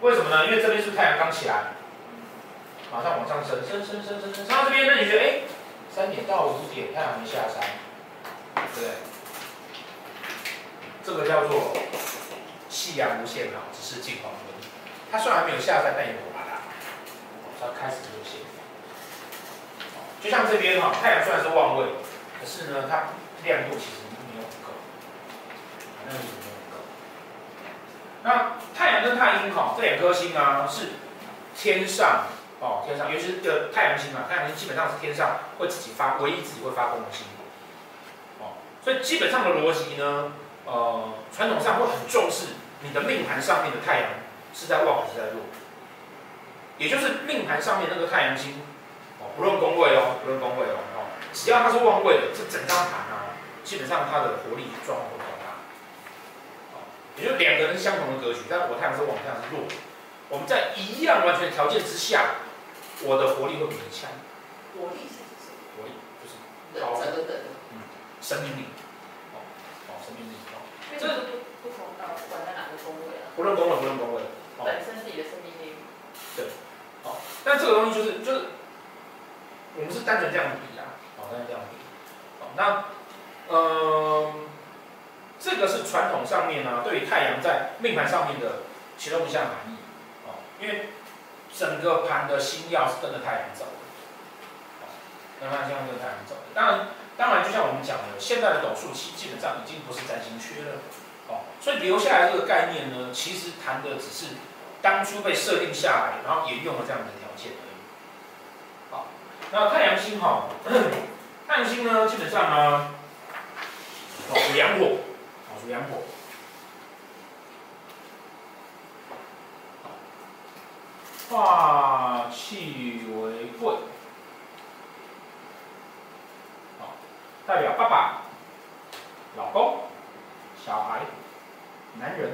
为什么呢？因为这边是太阳刚起来，马上往上升，升升升升升，升到这边，那你觉得，哎，三点到五点，太阳没下山，对不对？这个叫做夕阳无限好，只是近黄昏。它虽然没有下山，但也有把它，它开始落线。就像这边哈，太阳虽然是旺位，可是呢，它亮度其实没有够，亮度没有很够。那太阳跟太阴哈，这两颗星啊，是天上哦，天上，尤其是个太阳星嘛，太阳星基本上是天上会自己发，唯一自己会发光的星。哦，所以基本上的逻辑呢。呃，传统上会很重视你的命盘上面的太阳是在旺还是在弱，也就是命盘上面那个太阳星，哦，不论宫位哦，不论宫位哦，哦，只要它是旺位的，这整张盘啊，基本上它的活力状况。也就是两个人相同的格局，但我太阳是旺，太阳是弱，我们在一样完全条件之下，我的活力会比你强。活力是什么？活力就是高的的，嗯，生命力。这个不不同到管在哪个宫位啊？不论宫位，不论宫位。本身自己的生命力。对。好，但这个东西就是就是，我们是单纯这样比啊，好，单纯这样比。好，那呃，这个是传统上面呢、啊，对于太阳在命盘上面的其中一项含义。哦，因为整个盘的星曜是跟着太阳走的。好，跟着太阳跟着太阳走的。当然。当然，就像我们讲的，现在的斗数期基本上已经不是占星缺了，哦，所以留下来这个概念呢，其实谈的只是当初被设定下来，然后沿用了这样的条件而已。好，那太阳星哈，太阳星呢，基本上呢，哦，阳火，哦，属阳火，化气为贵。代表爸爸、老公、小孩、男人，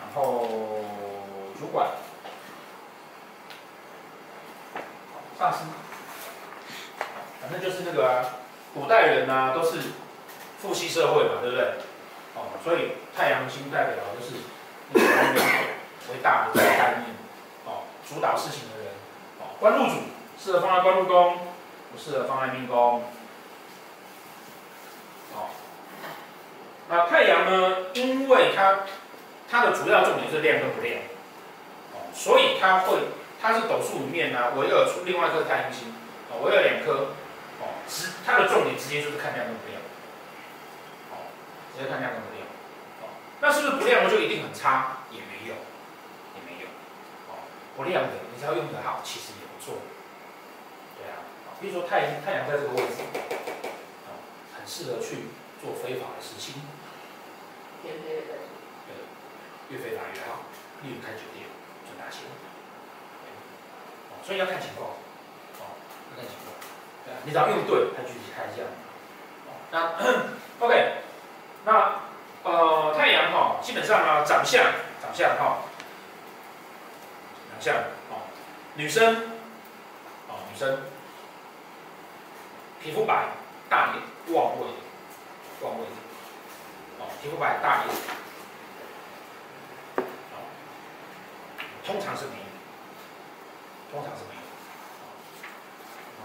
然后主管、上司，反正就是那个、啊、古代人呐、啊，都是父系社会嘛，对不对？哦，所以太阳星代表的就是以男人为大的这个概念，哦，主导事情的人，哦，官禄主适合放在官禄宫。不适合放在命宫。好，那太阳呢？因为它它的主要重点是亮跟不亮，哦，所以它会它是斗数里面呢，唯二出另外一颗太阳星，哦，唯二两颗，哦，直它的重点直接就是看亮跟不亮，直接看亮跟不亮，哦，那是不是不亮我就一定很差？也没有，也没有，哦，不亮的你只要用得好，其实也不错。对啊比如说太阳，太阳在这个位置，啊，很适合去做非法的事情。对，越非法越好，例如开酒店赚大钱。哦所以要看情况，哦，要看情况。对啊，你只要用对，它具体开这样。那 OK，那呃太阳哈，基本上啊，长相，长相哈，长相哦，女生，哦，女生。皮肤白，大脸，旺位，旺位，哦，皮肤白，大脸，哦，通常是没有，通常是没有，哦，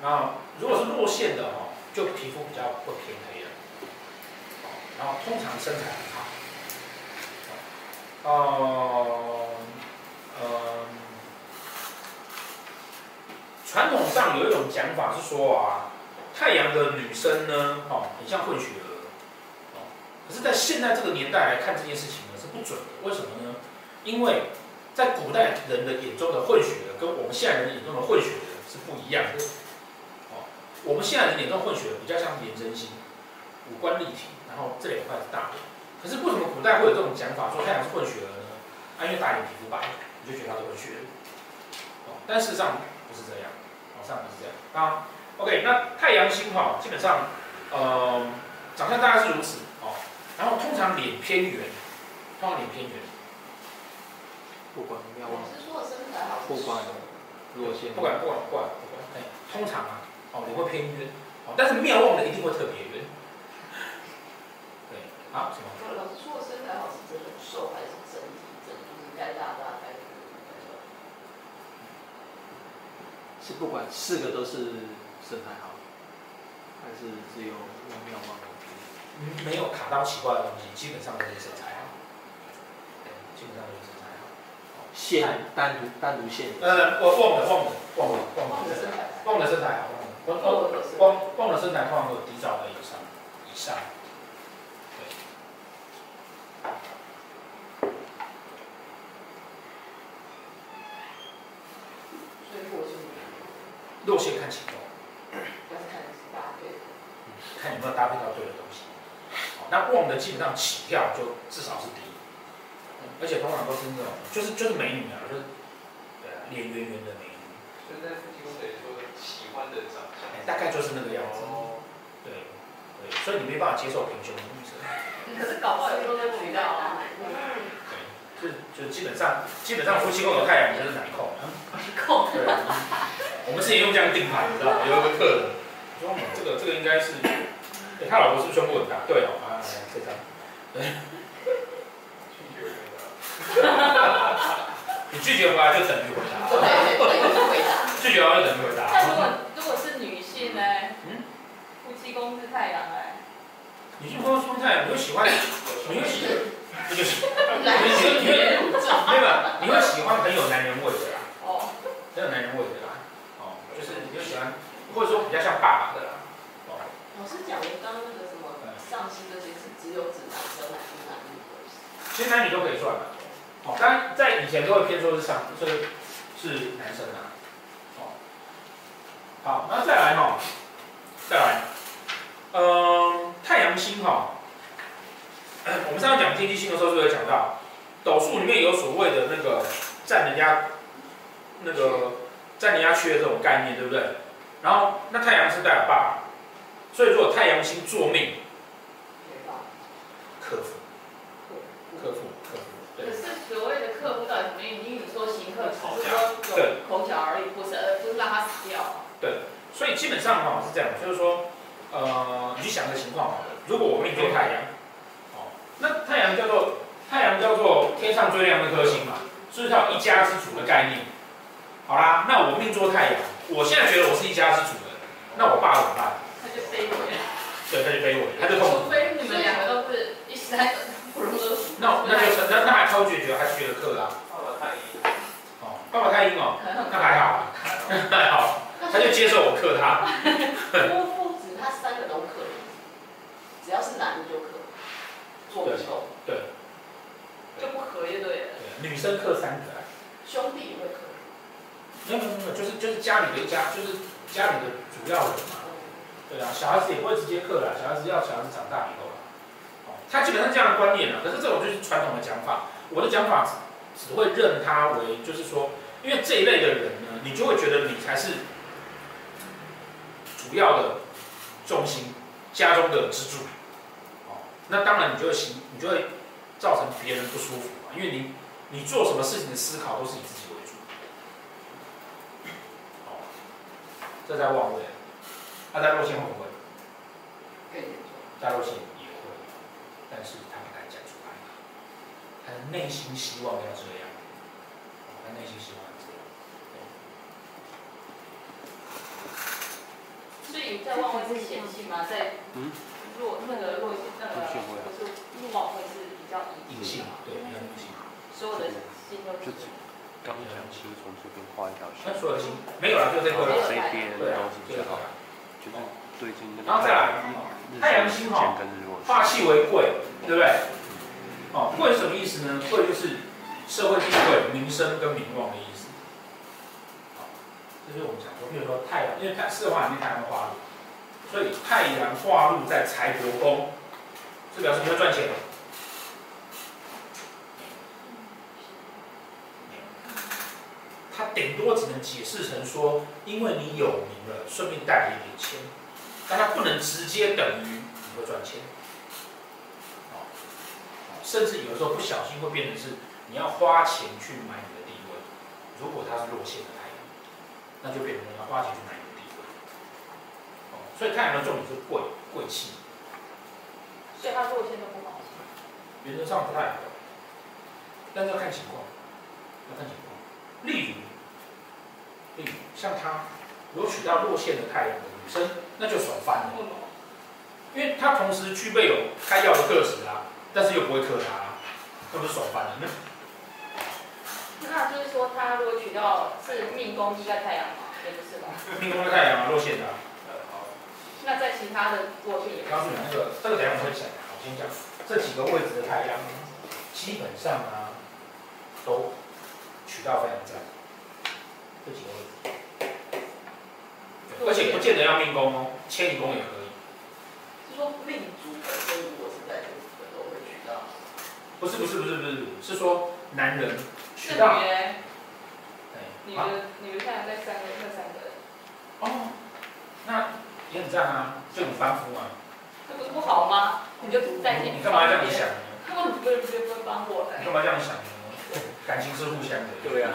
那如果是落线的哦，就皮肤比较会偏黑的，哦，然后通常身材很好，哦，呃，传统上有一种讲法是说啊，太阳的女生呢，哦，很像混血儿，哦，可是，在现在这个年代来看这件事情呢，是不准的。为什么呢？因为在古代人的眼中的混血儿，跟我们现在人眼中的混血儿是不一样的。哦，我们现在人眼中混血儿比较像颜真卿，五官立体，然后这两块是大的。可是为什么古代会有这种讲法，说太阳是混血儿呢？啊，因为大眼皮肤白，你就觉得他是混血儿。哦，但事实上不是这样。上是这样啊，OK，那太阳星哈，基本上呃，长相大概是如此哦。然后通常脸偏圆，通常脸偏圆。不管庙旺，是说身材好，不管落线，不管不管不管不管，哎，通常啊，哦，脸会偏圆，哦，但是妙望的一定会特别圆。老师说身材好是真的瘦还是整体整体应该大大概？是不管四个都是身材好，还是只有庙旺？嗯，没有卡到奇怪的东西，基本上都是身材好。对，基本上都是身材好。线单独单独线，呃，我旺的旺的旺的旺的旺的身材好，旺旺旺旺的身材通常有低罩杯以上以上，对。所以落线，落线看情况，要看搭配，看有没有搭配到对的东西。好，那旺的基本上起跳就至少是低。而且通常都是那种，就是就是美女啊，就是对啊，脸圆圆的美女。现在夫妻宫等于说喜欢的长相，大概就是那个样子。哦。对对，所以你没办法接受平胸的女生。可是搞不好有时候在取代啊。对，就就基本上基本上夫妻宫有太阳你就是男控。男控。对。我们之前用这样定盘，你知道吗？有一个客人说，这个这个应该是，他老婆是不是胸部很大？对哦，啊，这张。对。你拒绝回来就等于回答。对，回答。拒绝完就等于回答。那如果如果是女性呢？嗯。夫妻宫是太阳哎。女性宫是太阳，你会喜欢？你会喜欢？你就喜。你会你会没有？你会喜欢很有男人味的啦。哦。很有男人味的啦。哦，就是你就喜欢，或者说比较像爸爸的啦。哦。老师讲的刚刚那个什么上司这些是只有指男生还是男女都是？其实男女都可以算的。哦，当然在以前都会偏说是上，这个是男生啊。哦，好，那再来哈，再来，嗯，太阳星哈，我们上次讲天机星的时候，就有讲到斗数里面有所谓的那个占人家那个占人家缺的这种概念，对不对？然后那太阳是代表爸爸，所以如果太阳星坐命，克夫，克夫。可是所谓的客户到底什么意思？你说行客，只是说有口角而已，不是，而不是让他死掉。对，所以基本上哈是这样，就是说，呃，你去想个情况如果我命做太阳，哦，那太阳叫做太阳叫做天上最亮的颗星嘛，是不是叫一家之主的概念？好啦，那我命做太阳，我现在觉得我是一家之主的，那我爸怎么办？他就飞回来。对，他就飞回来，他就痛。除非你们两个都是一山。那那就那那还超决绝，还是觉得克啦？爸爸太阴哦，爸爸太阴哦，那还好，还好，他就接受我克他。夫夫子他三个都克，只要是男的就克，做错对，就不可以对对，女生克三个，兄弟也会克。没有没有没有，就是就是家里的家，就是家里的主要人嘛。对啊，小孩子也不会直接克啦，小孩子要小孩子长大以后。他基本上这样的观念啊，可是这种就是传统的讲法。我的讲法只只会认他为，就是说，因为这一类的人呢，你就会觉得你才是主要的重心，家中的支柱。哦，那当然你就会行，你就会造成别人不舒服嘛，因为你你做什么事情的思考都是以自己为主。哦，这在望位，他在落线会不会？可以。在落线。但是他不敢讲出来，他的内心希望要这样，他内心希望要这样。所以在旺位是显性吗？在弱那个弱那个就是望位是比较隐性，对，比较隐性。所有的心都是。刚刚星从这边画一条线。那所有的星没有了，就这个了。这边都是最好，就是对近那个。然后再来，太阳星哈。化气为贵，对不对？哦，贵什么意思呢？贵就是社会地位、名声跟名望的意思。好，这就是我们讲说，比如说太阳，因为太四化里面太阳化禄，所以太阳化禄在财帛宫，这表示你要赚钱。它顶多只能解释成说，因为你有名了，顺便带了一点钱。但它不能直接等于你会赚钱。哦，甚至有的时候不小心会变成是你要花钱去买你的地位。如果它是落线的太阳，那就变成你要花钱去买你的地位。哦，所以太阳的重点是贵贵气。所以它落线都不好。原则上不太好，但是要看情况，要看情况。例如，例如像他，如果娶到落线的太阳的女生，那就爽翻了。因为它同时具备有开药的特质啊，但是又不会克他，啊，那不是爽翻了？那那就是说，它如果取到是命宫依在太阳嘛，也不是吧？命宫的太阳啊，落线的，啊。好。那在其他的落线也。告诉你那个，这个等下我会讲，我先讲这几个位置的太阳，基本上啊，都娶到非常赞。这几个位置，而且不见得要命宫哦，迁移宫也可以。是说命主本身如果是在这个都会娶到？不是不是不是不是，是说男人娶到。女的，女的女的太阳在三个那三个。哦，那也很赞啊，就很翻夫啊。这不是不好吗？你就在你你干嘛要这样想呢？他们不会不会不会帮我的。你干嘛这样想呢？感情是互相的。对呀。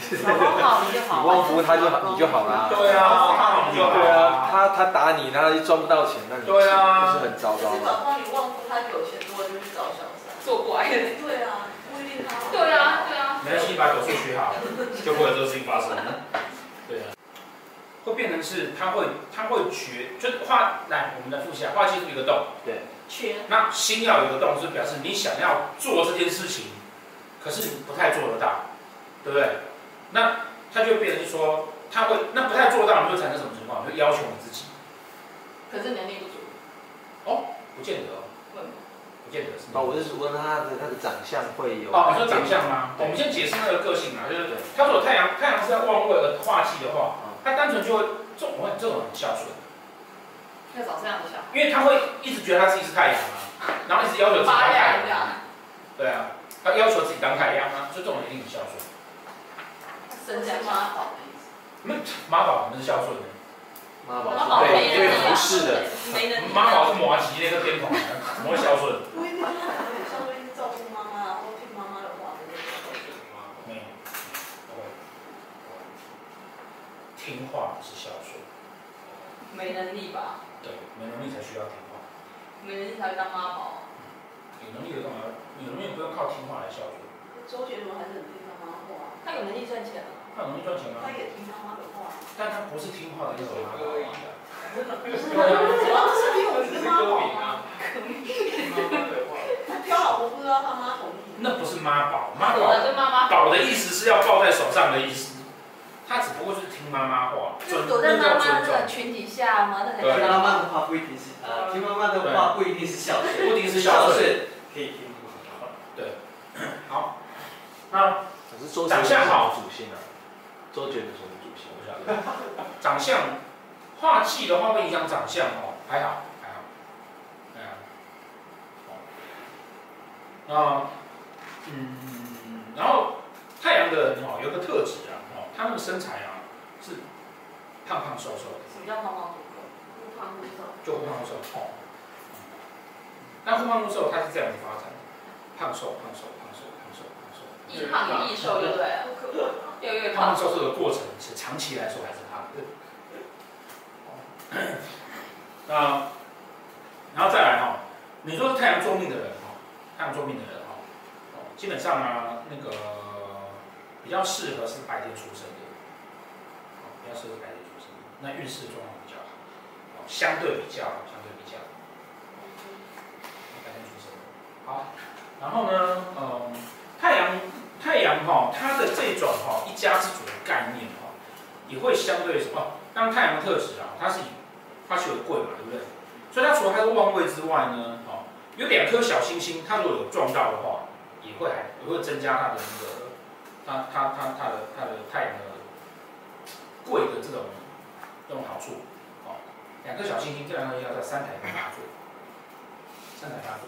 老公好你就好，你旺夫他就好，你就好啦。对啊，他好你就好。对啊，他他打你，然后又赚不到钱，那你对啊，就是很糟糕。是找帮你旺夫，他有钱多就是找小三，做乖的。对啊，不一定他。对啊对啊。没关系，把手术学好，就不会有这个事情发生。对啊。会变成是，他会他会缺，就是画来我们的腹下化气是一个洞。对。缺。那心要有个洞，是表示你想要做这件事情，可是你不太做得到，对不对？那他就变成说，他会那不太做到，你会产生什么情况？就要求你自己。可是能力不足。哦，不见得。不见得是。哦，我是说他的那个长相会有。哦，你说长相吗？我们先解释那个个性啊，就是他说太阳太阳是在旺位而化气的话，他单纯就会这种这种很孝顺。要找这样的小孩。因为他会一直觉得他自己是太阳啊，然后一直要求自己当太阳。对啊，他要求自己当太阳啊，所以这种一定很孝顺。生在妈宝的意思。那妈宝不是孝顺的。妈宝对对不是的。妈宝是摩羯那个偏颇，怎么会孝顺？不一定，他可能很孝顺，照顾妈妈，然后听妈妈的话的那种。没有，不会。听话是孝顺。没能力吧？对，没能力才需要听话。没能力才会当妈宝。有能力的干嘛？有能力不用靠听话来孝顺。周杰伦还是很听他妈话。他有能力赚钱吗。他有能力赚钱吗。他也听妈妈的话。但他不是听话的那种妈宝啊。真的不是。主要是因为我是妈宝啊。他挑老婆不知道他妈同意。那不是妈宝，妈宝。宝的意思是要抱在手上的意思。他只不过是听妈妈话。就躲在妈妈那个群体下吗？那听妈妈的话不一定是啊，听妈妈的话不一定是孝顺，不一定是孝顺，可以听妈妈的话。对，好。那长相好，主星啊，周杰伦什么主星？我晓得。长相，化气的话会影响长相哦，还好，还好，还好。那，嗯，然后太阳的人哦，有个特质啊，哦，他们的身材啊是胖胖瘦瘦的。什么叫胖胖瘦瘦？忽胖忽瘦。就忽胖忽瘦，哦。那忽胖忽瘦，它是这样子发展的，胖瘦胖瘦。易胖易瘦，对不对？越越胖。瘦瘦这个过程是长期来说还是胖的。那，然后再来哈，你说是太阳坐命的人哈，太阳坐命的人哈，基本上呢，那个比较适合是白天出生的，比较适合白天出生的，那运势状况比较好，相对比较相对比较。白天出生，好，然后呢，嗯，太阳。哈，它的这种哈一家之主的概念哈，也会相对什么？当太阳特质啊，它是以它是有贵嘛，对不对？所以它除了它是旺位之外呢，哦，有两颗小星星，它如果有撞到的话，也会还也会增加它的那个，它它它它的它的太阳的贵的这种这种好处，哦，两颗小星星这两颗要在三台八座，三台八座。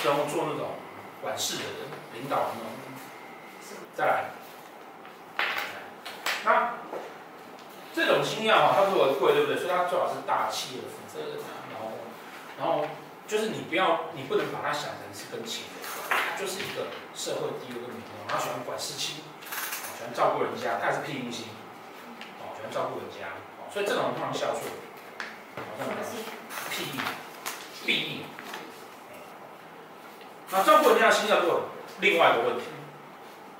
基本上，太阳就是最好是然后做那种管事的人，领导的那种。再来，那这种星曜哈，它如果贵，对不对？所以它最好是大企业的负责人，然后，然后就是你不要，你不能把它想成是跟钱有关，它就是一个社会地位跟名望，他喜欢管事情，喜欢照顾人家，他是庇荫星，哦，喜欢照顾人家，所以这种通常孝顺，好像是庇荫，庇荫。那照顾人家的星曜就有另外一个问题。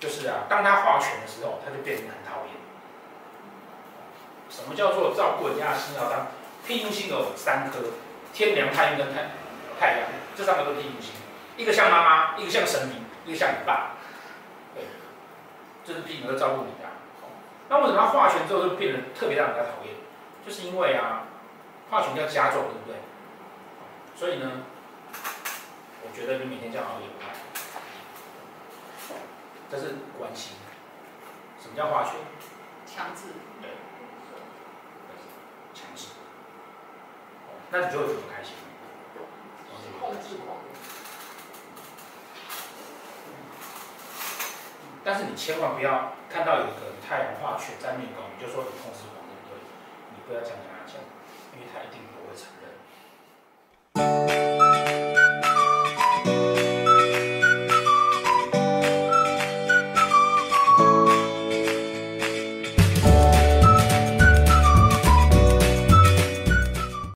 就是啊，当他化权的时候，他就变得很讨厌。什么叫做照顾人家的星曜？当庇荫星有三颗，天梁、太阴跟太太阳，这三个都是庇荫星。一个像妈妈，一个像神明，一个像你爸。对，这、是庇荫，都照顾你的。那为什么他化权之后就变得特别让人家讨厌？就是因为啊，化权叫加重，对不对？所以呢，我觉得你每天这样熬夜。这是关系。什么叫化学？强制。对。强制。那你就会觉得开心。控制狂。但是你千万不要看到有一个太阳化学在命宫，你就说你控制狂，对不对？你不要这样跟他讲，因为他一定不会承认。